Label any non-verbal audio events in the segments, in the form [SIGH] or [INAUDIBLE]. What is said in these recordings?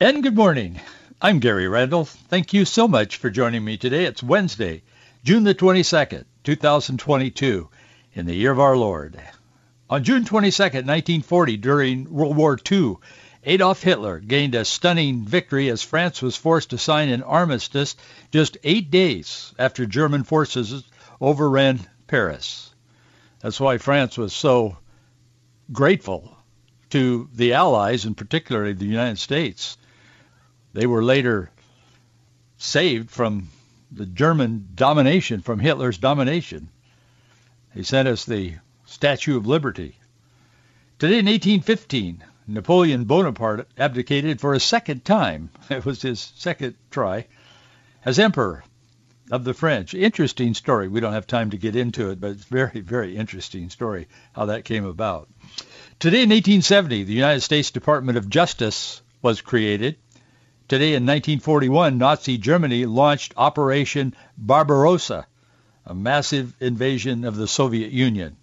And good morning. I'm Gary Randall. Thank you so much for joining me today. It's Wednesday, June the 22nd, 2022, in the year of our Lord. On June 22nd, 1940, during World War II, Adolf Hitler gained a stunning victory as France was forced to sign an armistice just eight days after German forces overran Paris. That's why France was so grateful to the Allies, and particularly the United States. They were later saved from the German domination, from Hitler's domination. He sent us the Statue of Liberty. Today in 1815, Napoleon Bonaparte abdicated for a second time. [LAUGHS] It was his second try as emperor of the French. Interesting story. We don't have time to get into it, but it's very, very interesting story how that came about. Today in 1870, the United States Department of Justice was created. Today in 1941, Nazi Germany launched Operation Barbarossa, a massive invasion of the Soviet Union.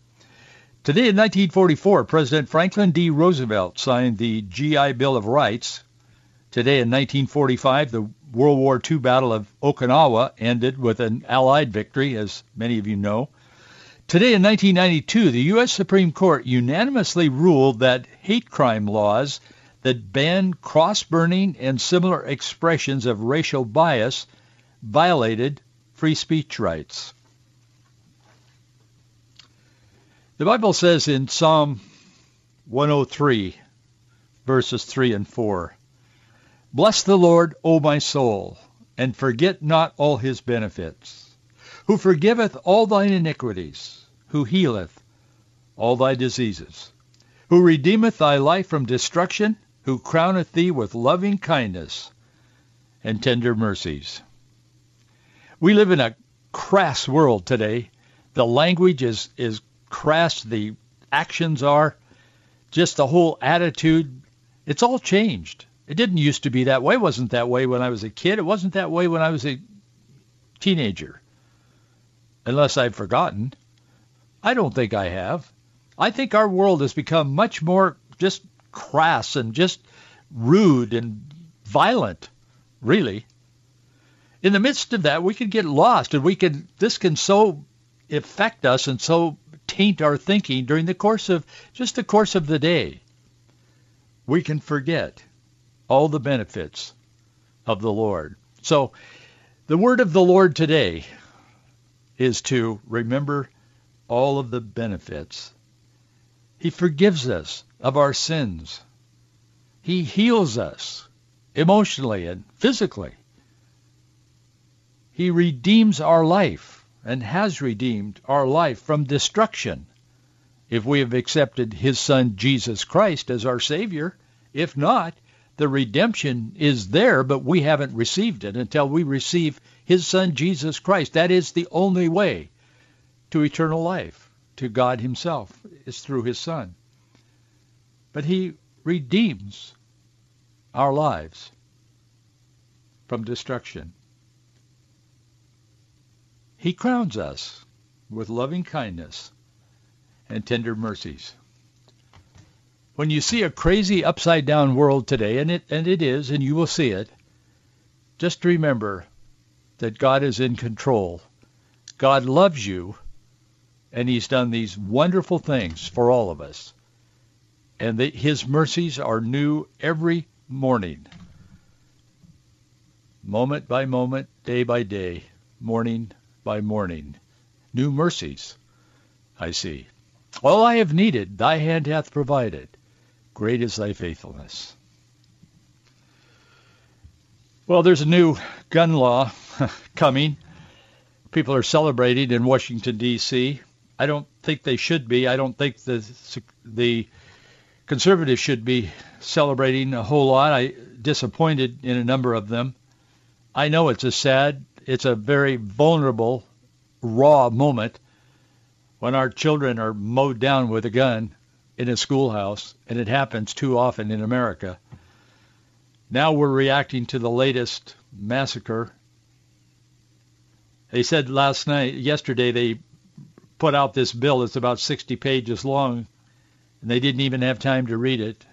Today in 1944, President Franklin D. Roosevelt signed the GI Bill of Rights. Today in 1945, the World War II Battle of Okinawa ended with an Allied victory, as many of you know. Today in 1992, the U.S. Supreme Court unanimously ruled that hate crime laws that ban cross-burning and similar expressions of racial bias violated free speech rights. The Bible says in Psalm 103, verses 3 and 4, Bless the Lord, O my soul, and forget not all his benefits who forgiveth all thine iniquities, who healeth all thy diseases, who redeemeth thy life from destruction, who crowneth thee with loving kindness and tender mercies. We live in a crass world today. The language is, is crass. The actions are just the whole attitude. It's all changed. It didn't used to be that way. It wasn't that way when I was a kid. It wasn't that way when I was a teenager unless I've forgotten. I don't think I have. I think our world has become much more just crass and just rude and violent, really. In the midst of that, we can get lost and we can, this can so affect us and so taint our thinking during the course of, just the course of the day. We can forget all the benefits of the Lord. So the word of the Lord today is to remember all of the benefits. He forgives us of our sins. He heals us emotionally and physically. He redeems our life and has redeemed our life from destruction if we have accepted his son Jesus Christ as our Savior. If not, the redemption is there, but we haven't received it until we receive his son Jesus Christ. That is the only way to eternal life, to God himself, is through his son. But he redeems our lives from destruction. He crowns us with loving kindness and tender mercies. When you see a crazy upside down world today, and it, and it is, and you will see it, just remember that God is in control. God loves you, and he's done these wonderful things for all of us. And that his mercies are new every morning, moment by moment, day by day, morning by morning. New mercies I see. All I have needed, thy hand hath provided. Great is thy faithfulness. Well, there's a new gun law [LAUGHS] coming. People are celebrating in Washington, D.C. I don't think they should be. I don't think the the conservatives should be celebrating a whole lot. I disappointed in a number of them. I know it's a sad, it's a very vulnerable, raw moment when our children are mowed down with a gun in a schoolhouse, and it happens too often in America. Now we're reacting to the latest massacre. They said last night, yesterday, they put out this bill that's about 60 pages long, and they didn't even have time to read it.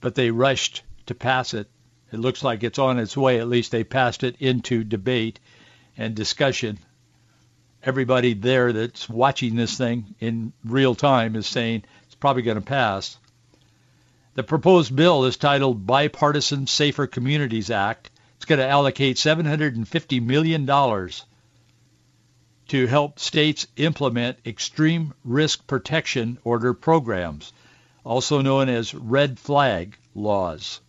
But they rushed to pass it. It looks like it's on its way. At least they passed it into debate and discussion. Everybody there that's watching this thing in real time is saying it's probably going to pass. The proposed bill is titled Bipartisan Safer Communities Act. It's going to allocate $750 million to help states implement extreme risk protection order programs, also known as red flag laws.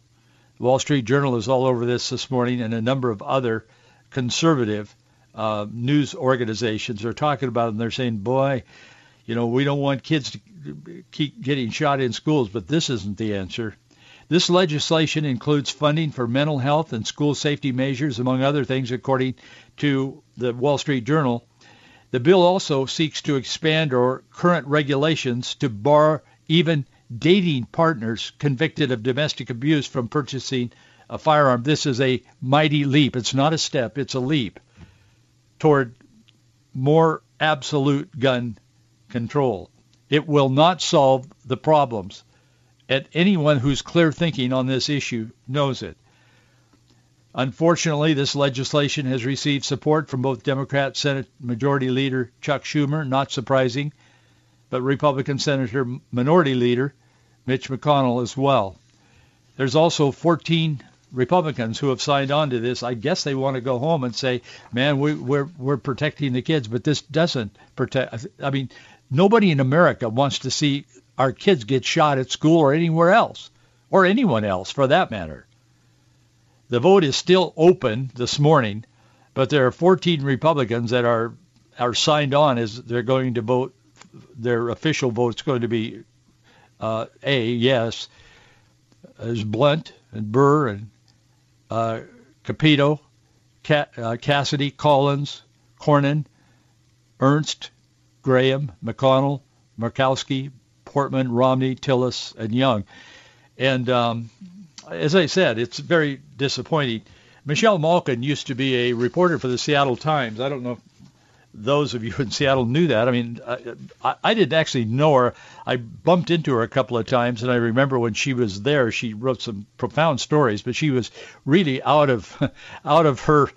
The Wall Street Journal is all over this this morning, and a number of other conservative uh, news organizations are talking about and they're saying, boy, you know, we don't want kids to keep getting shot in schools, but this isn't the answer. This legislation includes funding for mental health and school safety measures, among other things, according to the Wall Street Journal. The bill also seeks to expand our current regulations to bar even dating partners convicted of domestic abuse from purchasing a firearm. This is a mighty leap. It's not a step, it's a leap toward more absolute gun control. It will not solve the problems. And anyone who's clear thinking on this issue knows it. Unfortunately, this legislation has received support from both Democrat Senate Majority Leader Chuck Schumer, not surprising, but Republican Senator Minority Leader Mitch McConnell as well. There's also 14 Republicans who have signed on to this. I guess they want to go home and say, "Man, we, we're we're protecting the kids," but this doesn't protect. I mean, nobody in America wants to see our kids get shot at school or anywhere else, or anyone else for that matter. The vote is still open this morning, but there are 14 Republicans that are are signed on as they're going to vote. Their official vote's going to be uh, A, yes, as Blunt and Burr and uh, Capito, Ca- uh, Cassidy, Collins, Cornyn, Ernst, Graham, McConnell, Murkowski, Portman, Romney, Tillis, and Young. And um, as I said, it's very disappointing. Michelle Malkin used to be a reporter for the Seattle Times. I don't know if those of you in Seattle knew that. I mean, I, I didn't actually know her. I bumped into her a couple of times, and I remember when she was there, she wrote some profound stories, but she was really out of [LAUGHS] out of her,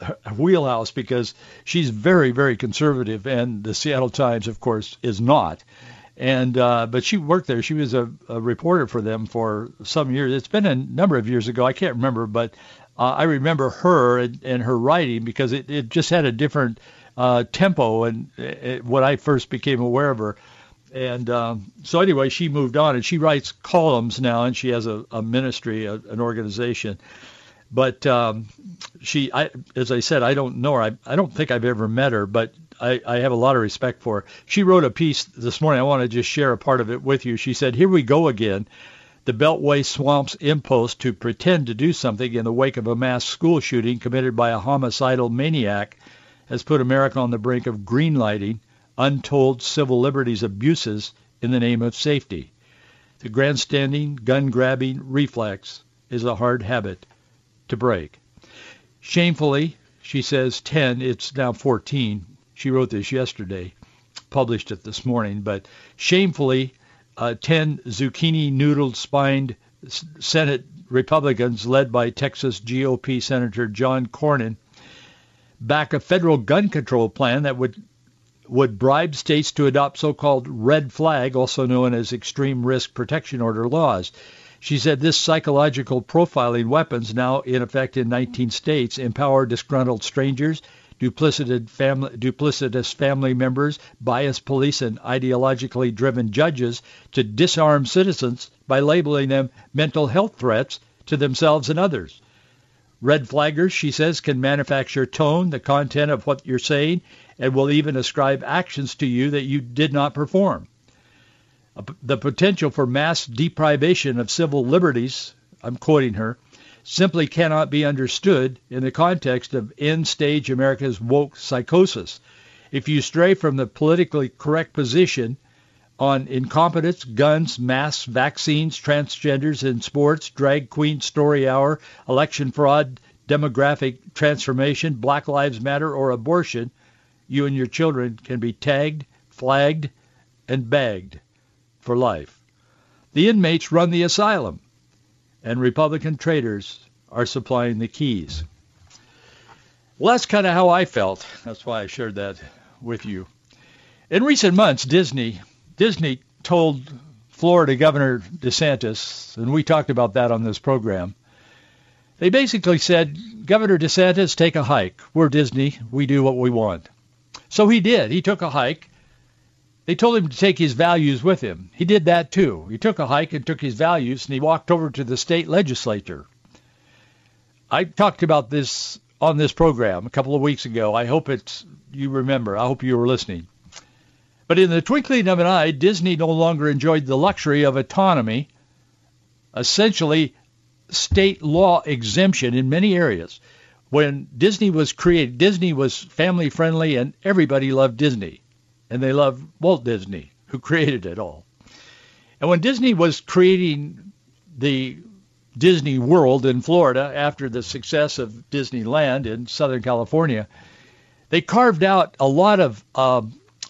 her wheelhouse because she's very, very conservative, and the Seattle Times, of course, is not. And uh, but she worked there. She was a, a reporter for them for some years. It's been a number of years ago. I can't remember, but uh, I remember her and, and her writing because it, it just had a different uh, tempo and uh, when I first became aware of her. And um, so anyway, she moved on and she writes columns now and she has a, a ministry, a, an organization. But um, she, I, as I said, I don't know her. I, I don't think I've ever met her, but I, I have a lot of respect for. She wrote a piece this morning. I want to just share a part of it with you. She said, here we go again. The Beltway swamps impulse to pretend to do something in the wake of a mass school shooting committed by a homicidal maniac has put America on the brink of greenlighting untold civil liberties abuses in the name of safety. The grandstanding, gun-grabbing reflex is a hard habit to break. Shamefully, she says 10, it's now 14. She wrote this yesterday, published it this morning, but shamefully, uh, 10 zucchini-noodled spined Senate Republicans led by Texas GOP Senator John Cornyn back a federal gun control plan that would would bribe states to adopt so-called red flag, also known as extreme risk protection order laws. She said this psychological profiling weapons now in effect in 19 states empower disgruntled strangers, duplicitous family members, biased police, and ideologically driven judges to disarm citizens by labeling them mental health threats to themselves and others. Red flaggers, she says, can manufacture tone, the content of what you're saying, and will even ascribe actions to you that you did not perform. The potential for mass deprivation of civil liberties, I'm quoting her, simply cannot be understood in the context of end-stage America's woke psychosis. If you stray from the politically correct position on incompetence, guns, masks, vaccines, transgenders in sports, drag queen story hour, election fraud, demographic transformation, Black Lives Matter, or abortion, you and your children can be tagged, flagged, and bagged for life. The inmates run the asylum, and Republican traitors are supplying the keys. Well, that's kind of how I felt. That's why I shared that with you. In recent months, Disney Disney told Florida Governor DeSantis, and we talked about that on this program. They basically said, Governor DeSantis, take a hike. We're Disney. We do what we want. So he did. He took a hike. They told him to take his values with him. He did that too. He took a hike and took his values, and he walked over to the state legislature. I talked about this on this program a couple of weeks ago. I hope it's you remember. I hope you were listening. But in the twinkling of an eye, Disney no longer enjoyed the luxury of autonomy, essentially state law exemption in many areas. When Disney was created, Disney was family friendly and everybody loved Disney. And they love Walt Disney, who created it all. And when Disney was creating the Disney World in Florida after the success of Disneyland in Southern California, they carved out a lot of uh,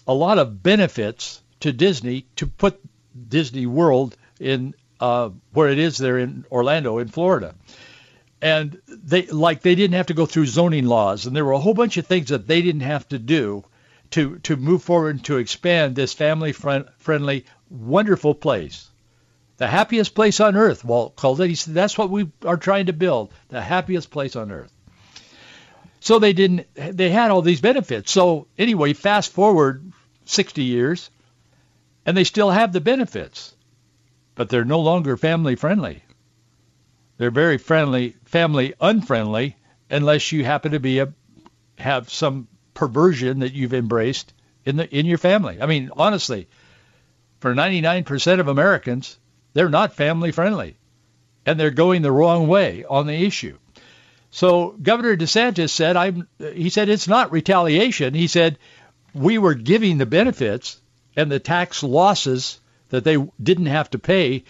a lot of benefits to Disney to put Disney World in uh, where it is there in Orlando, in Florida. And they like they didn't have to go through zoning laws, and there were a whole bunch of things that they didn't have to do to to move forward and to expand this family friendly, wonderful place. The happiest place on earth, Walt called it. He said, that's what we are trying to build, the happiest place on earth. So they didn't, they had all these benefits. So anyway, fast forward 60 years, and they still have the benefits, but they're no longer family friendly. They're very friendly, family unfriendly, unless you happen to be a have some perversion that you've embraced in the in your family. I mean, honestly, for 99% of Americans, they're not family friendly, and they're going the wrong way on the issue. So Governor DeSantis said, "I'm." He said it's not retaliation. He said we were giving the benefits and the tax losses that they didn't have to pay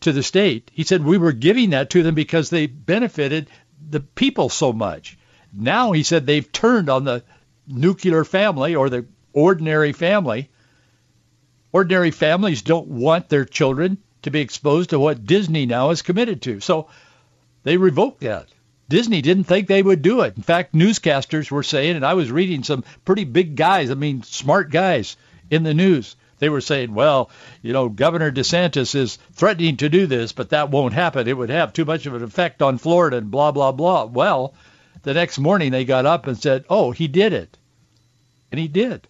to the state. He said we were giving that to them because they benefited the people so much. Now he said they've turned on the nuclear family or the ordinary family. Ordinary families don't want their children to be exposed to what Disney now is committed to. So they revoked that. Disney didn't think they would do it. In fact, newscasters were saying, and I was reading some pretty big guys, I mean, smart guys in the news. They were saying, well, you know, Governor DeSantis is threatening to do this, but that won't happen. It would have too much of an effect on Florida and blah, blah, blah. Well, the next morning they got up and said, oh, he did it. And he did.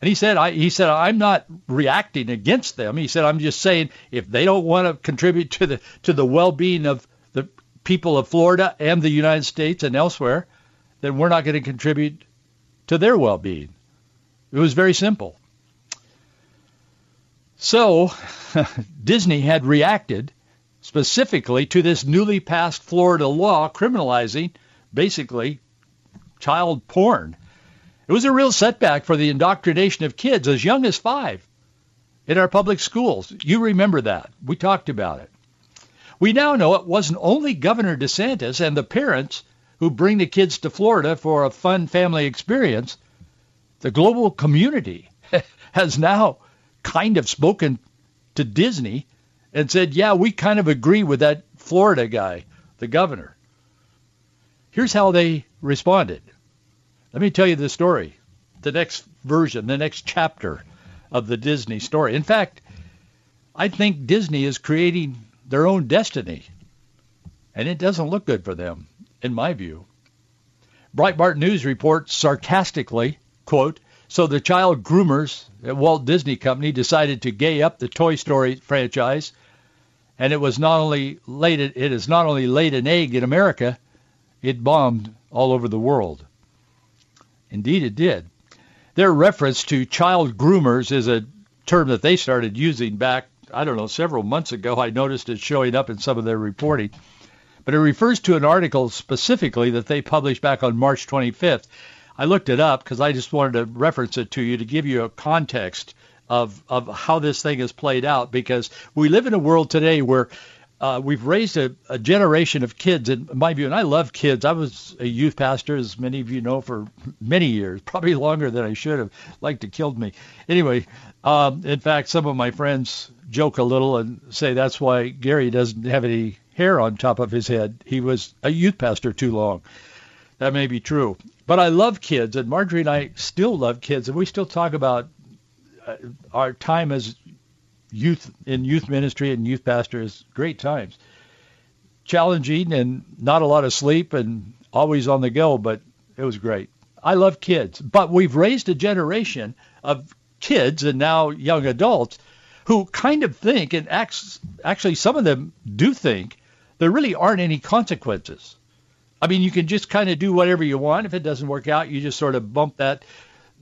And he said, I, he said, I'm not reacting against them. He said, I'm just saying if they don't want to contribute to the to the well-being of the people of Florida and the United States and elsewhere, then we're not going to contribute to their well-being. It was very simple. So [LAUGHS] Disney had reacted specifically to this newly passed Florida law criminalizing basically child porn. It was a real setback for the indoctrination of kids as young as five in our public schools. You remember that. We talked about it. We now know it wasn't only Governor DeSantis and the parents who bring the kids to Florida for a fun family experience. The global community [LAUGHS] has now kind of spoken to Disney and said, yeah, we kind of agree with that Florida guy, the governor. Here's how they responded. Let me tell you the story, the next version, the next chapter of the Disney story. In fact, I think Disney is creating their own destiny. And it doesn't look good for them, in my view. Breitbart News reports sarcastically, quote, so the child groomers at Walt Disney Company decided to gay up the Toy Story franchise, and it was not only laid it has not only laid an egg in America, it bombed all over the world. Indeed, it did. Their reference to child groomers is a term that they started using back I don't know, several months ago. I noticed it showing up in some of their reporting. But it refers to an article specifically that they published back on March 25th. I looked it up because I just wanted to reference it to you to give you a context of, of how this thing has played out because we live in a world today where uh, we've raised a, a, generation of kids, in my view, and I love kids. I was a youth pastor, as many of you know, for many years, [LAUGHS] probably longer than I should have. Liked to killed me. Anyway, um, in fact, some of my friends joke a little and say that's why Gary doesn't have any hair on top of his head. He was a youth pastor too long. That may be true. But I love kids, and Marjorie and I still love kids, and we still talk about uh, our time as youth in youth ministry and youth pastor is great times. Challenging and not a lot of sleep and always on the go, but it was great. I love kids, but we've raised a generation of kids and now young adults who kind of think and acts, actually some of them do think there really aren't any consequences. I mean, you can just kind of do whatever you want. If it doesn't work out, you just sort of bump that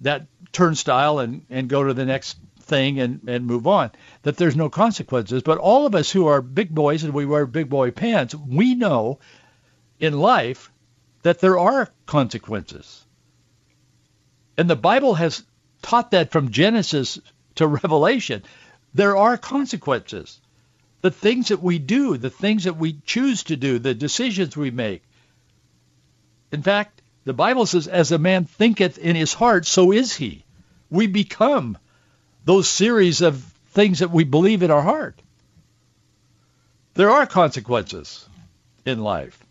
that turnstile and, and go to the next thing and, and move on, that there's no consequences. But all of us who are big boys and we wear big boy pants, we know in life that there are consequences. And the Bible has taught that from Genesis to Revelation. There are consequences. The things that we do, the things that we choose to do, the decisions we make. In fact, the Bible says, as a man thinketh in his heart, so is he. We become those series of things that we believe in our heart. There are consequences in life.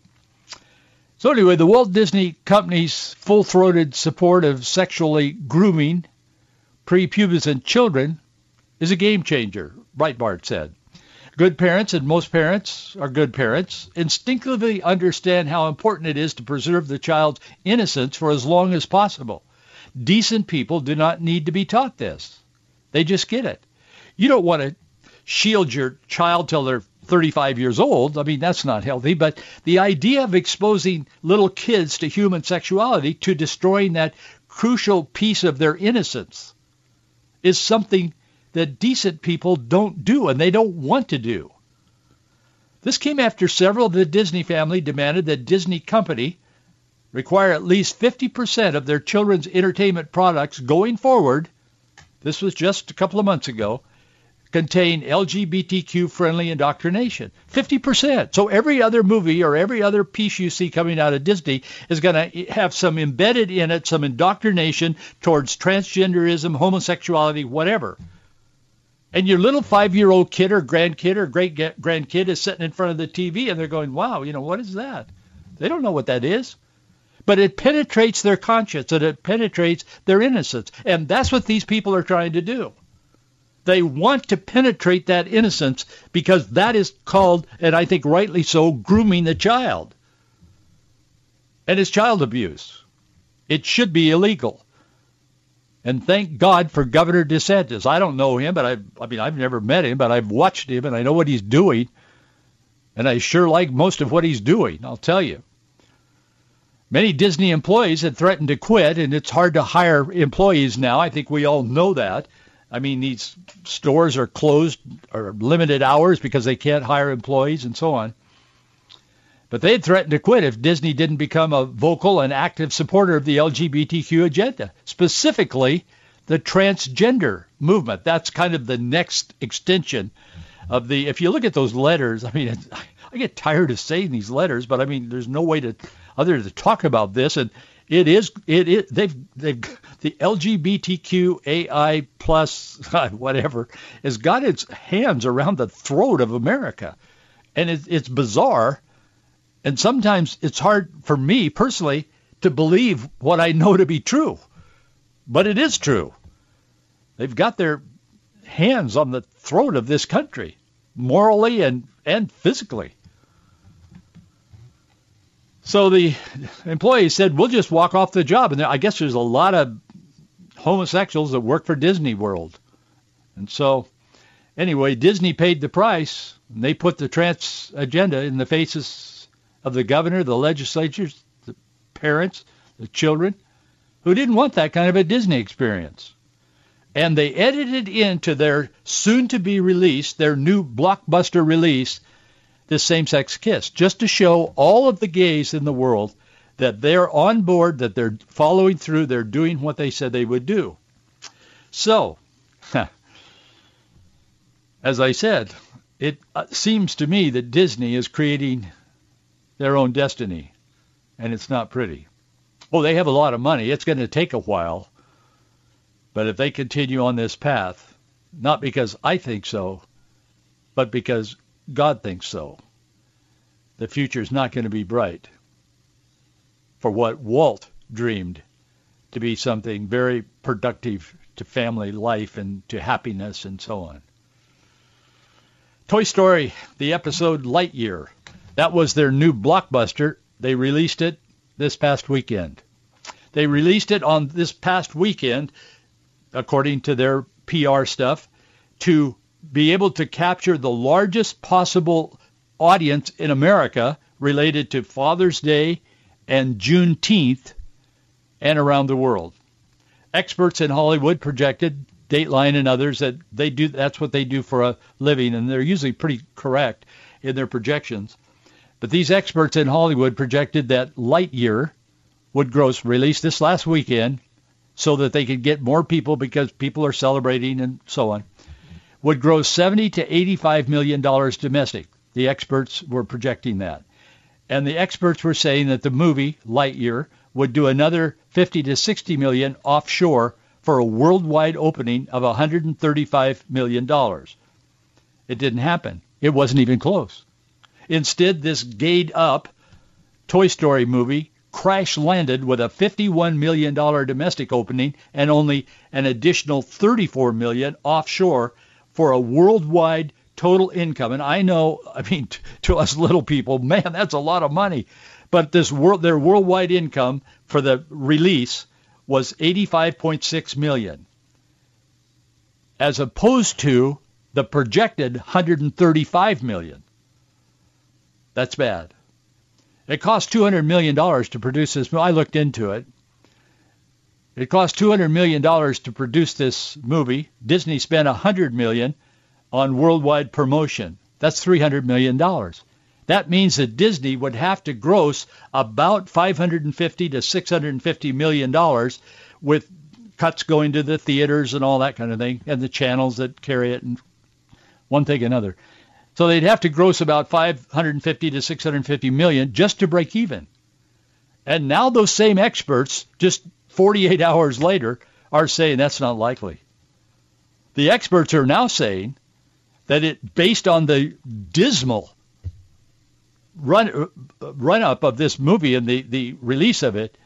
So anyway, the Walt Disney Company's full-throated support of sexually grooming prepubescent children is a game changer, Breitbart said. Good parents, and most parents are good parents, instinctively understand how important it is to preserve the child's innocence for as long as possible. Decent people do not need to be taught this. They just get it. You don't want to shield your child till they're 35 years old. I mean, that's not healthy. But the idea of exposing little kids to human sexuality, to destroying that crucial piece of their innocence, is something that decent people don't do and they don't want to do. This came after several of the Disney family demanded that Disney Company require at least 50% of their children's entertainment products going forward this was just a couple of months ago, contain LGBTQ-friendly indoctrination. 50%. So every other movie or every other piece you see coming out of Disney is going to have some embedded in it, some indoctrination towards transgenderism, homosexuality, whatever. And your little five-year-old kid or grandkid or great-grandkid is sitting in front of the TV and they're going, wow, you know, what is that? They don't know what that is but it penetrates their conscience and it penetrates their innocence. And that's what these people are trying to do. They want to penetrate that innocence because that is called, and I think rightly so, grooming the child. And it's child abuse. It should be illegal. And thank God for Governor DeSantis. I don't know him, but I, I mean, I've never met him, but I've watched him and I know what he's doing. And I sure like most of what he's doing, I'll tell you. Many Disney employees had threatened to quit, and it's hard to hire employees now. I think we all know that. I mean, these stores are closed or limited hours because they can't hire employees and so on. But they had threatened to quit if Disney didn't become a vocal and active supporter of the LGBTQ agenda, specifically the transgender movement. That's kind of the next extension of the, if you look at those letters, I mean, [LAUGHS] I get tired of saying these letters, but I mean, there's no way to other to talk about this, and it is it, it they've they've the LGBTQAI plus [LAUGHS] whatever has got its hands around the throat of America, and it, it's bizarre, and sometimes it's hard for me personally to believe what I know to be true, but it is true. They've got their hands on the throat of this country, morally and and physically. So the employee said, we'll just walk off the job. And I guess there's a lot of homosexuals that work for Disney World. And so anyway, Disney paid the price. And they put the trans agenda in the faces of the governor, the legislatures, the parents, the children, who didn't want that kind of a Disney experience. and they edited into their soon-to-be release, their new blockbuster release, this same-sex kiss, just to show all of the gays in the world that they're on board, that they're following through, they're doing what they said they would do. So, [LAUGHS] as I said, it uh, seems to me that Disney is creating their own destiny, and it's not pretty. Oh, they have a lot of money. It's going to take a while. But if they continue on this path, not because I think so, but because God thinks so, the future is not going to be bright for what Walt dreamed to be something very productive to family life and to happiness and so on. Toy Story, the episode Lightyear. That was their new blockbuster. They released it this past weekend. They released it on this past weekend, according to their PR stuff, to be able to capture the largest possible audience in America related to Father's Day and Juneteenth and around the world. Experts in Hollywood projected Deadline and others that they do that's what they do for a living and they're usually pretty correct in their projections. But these experts in Hollywood projected that Lightyear would gross release this last weekend so that they could get more people because people are celebrating and so on would gross 70 to 85 million dollars domestic. The experts were projecting that. And the experts were saying that the movie Lightyear would do another 50 to 60 million offshore for a worldwide opening of $135 million. It didn't happen. It wasn't even close. Instead, this gayed up Toy Story movie crash landed with a $51 million domestic opening and only an additional 34 million offshore for a worldwide total income. And I know, I mean, [LAUGHS] to us little people, man, that's a lot of money. But this world, their worldwide income for the release was 85.6 million as opposed to the projected 135 million. That's bad. It cost 200 million dollars to produce this. I looked into it. It cost 200 million dollars to produce this movie. Disney spent $100 million on worldwide promotion. That's 300 million dollars. That means that Disney would have to gross about 550 to 650 million dollars with cuts going to the theaters and all that kind of thing and the channels that carry it and one thing another. So they'd have to gross about 550 to 650 million just to break even. And now those same experts just 48 [LAUGHS] hours later are saying that's not likely. The experts are now saying that it based on the dismal run uh, run up of this movie and the, the release of it,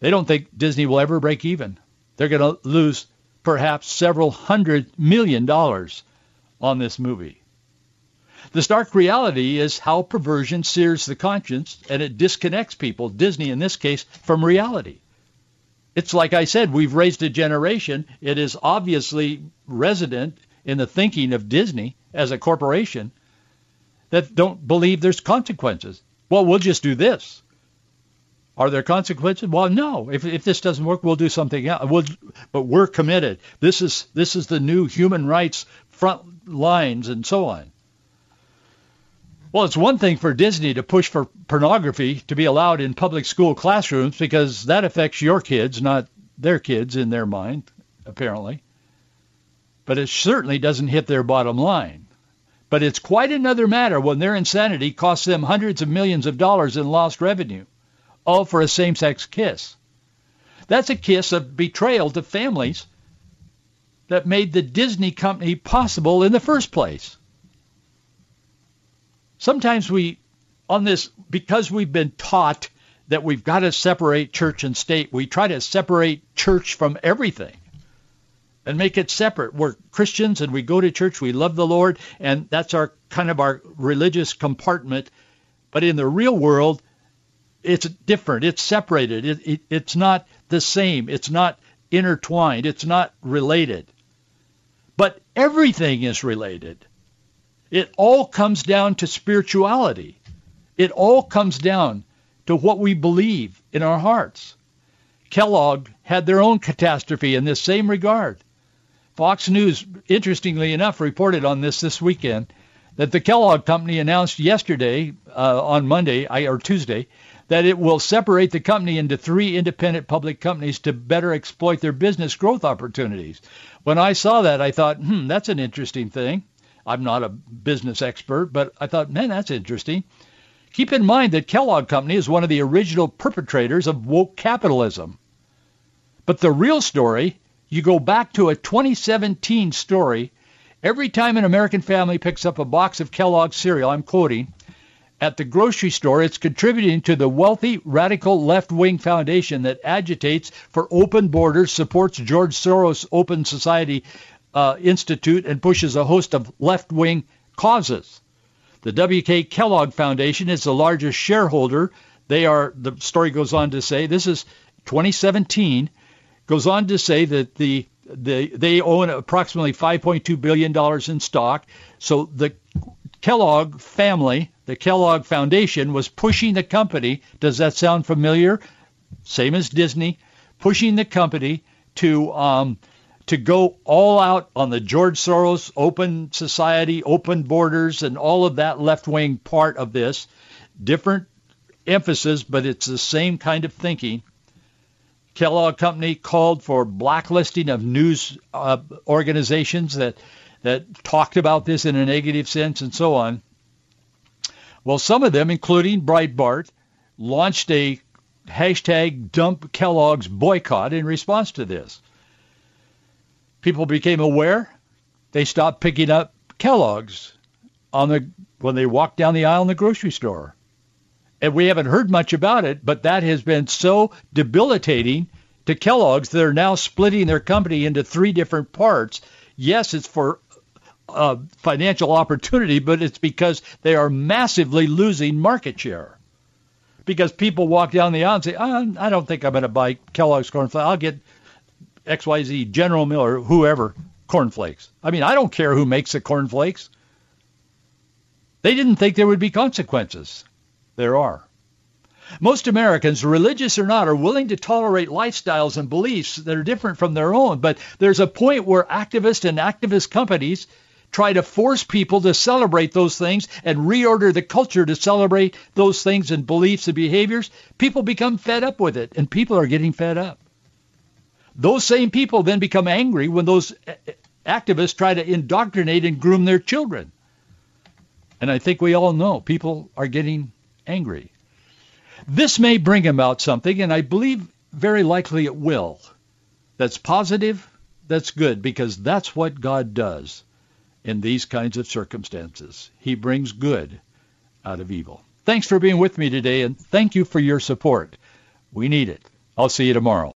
they don't think Disney will ever break even. They're going to lose perhaps several hundred million dollars on this movie. The stark reality is how perversion sears the conscience and it disconnects people, Disney in this case, from reality. It's like I said, we've raised a generation. It is obviously resident in the thinking of Disney as a corporation that don't believe there's consequences. Well, we'll just do this. Are there consequences? Well, no. If, if this doesn't work, we'll do something else. We'll, but we're committed. This is this is the new human rights front lines and so on. Well, it's one thing for Disney to push for pornography to be allowed in public school classrooms because that affects your kids, not their kids in their mind, apparently. But it certainly doesn't hit their bottom line. But it's quite another matter when their insanity costs them hundreds of millions of dollars in lost revenue, all for a same-sex kiss. That's a kiss of betrayal to families that made the Disney company possible in the first place. Sometimes we, on this, because we've been taught that we've got to separate church and state, we try to separate church from everything and make it separate. We're Christians and we go to church. We love the Lord, and that's our kind of our religious compartment. But in the real world, it's different. It's separated. It, it, it's not the same. It's not intertwined. It's not related. But everything is related. It all comes down to spirituality. It all comes down to what we believe in our hearts. Kellogg had their own catastrophe in this same regard. Fox News, interestingly enough, reported on this this weekend that the Kellogg Company announced yesterday uh, on Monday or Tuesday that it will separate the company into three independent public companies to better exploit their business growth opportunities. When I saw that, I thought, hmm, that's an interesting thing. I'm not a business expert, but I thought, man, that's interesting. Keep in mind that Kellogg Company is one of the original perpetrators of woke capitalism. But the real story, you go back to a 2017 story. Every time an American family picks up a box of Kellogg cereal, I'm quoting, at the grocery store, it's contributing to the wealthy, radical left-wing foundation that agitates for open borders, supports George Soros' Open Society uh, Institute, and pushes a host of left-wing causes. The W.K. Kellogg Foundation is the largest shareholder. They are, the story goes on to say, this is 2017, goes on to say that the, the they own approximately $5.2 billion in stock. So the Kellogg family, the Kellogg Foundation, was pushing the company. Does that sound familiar? Same as Disney, pushing the company to um, to go all out on the George Soros open society, open borders, and all of that left-wing part of this. Different emphasis, but it's the same kind of thinking. Kellogg Company called for blacklisting of news uh, organizations that that talked about this in a negative sense and so on. Well, some of them, including Breitbart, launched a hashtag dump Kellogg's boycott in response to this people became aware. They stopped picking up Kellogg's on the when they walked down the aisle in the grocery store. And we haven't heard much about it, but that has been so debilitating to Kellogg's. That they're now splitting their company into three different parts. Yes, it's for uh, financial opportunity, but it's because they are massively losing market share. Because people walk down the aisle and say, oh, I don't think I'm going to buy Kellogg's cornflakes. I'll get XYZ, General Miller, whoever, cornflakes. I mean, I don't care who makes the cornflakes. They didn't think there would be consequences. There are. Most Americans, religious or not, are willing to tolerate lifestyles and beliefs that are different from their own. But there's a point where activists and activist companies try to force people to celebrate those things and reorder the culture to celebrate those things and beliefs and behaviors. People become fed up with it, and people are getting fed up. Those same people then become angry when those eh, eh, activists try to indoctrinate and groom their children. And I think we all know people are getting angry. This may bring about something, and I believe very likely it will. That's positive, that's good, because that's what God does in these kinds of circumstances. He brings good out of evil. Thanks for being with me today, and thank you for your support. We need it. I'll see you tomorrow.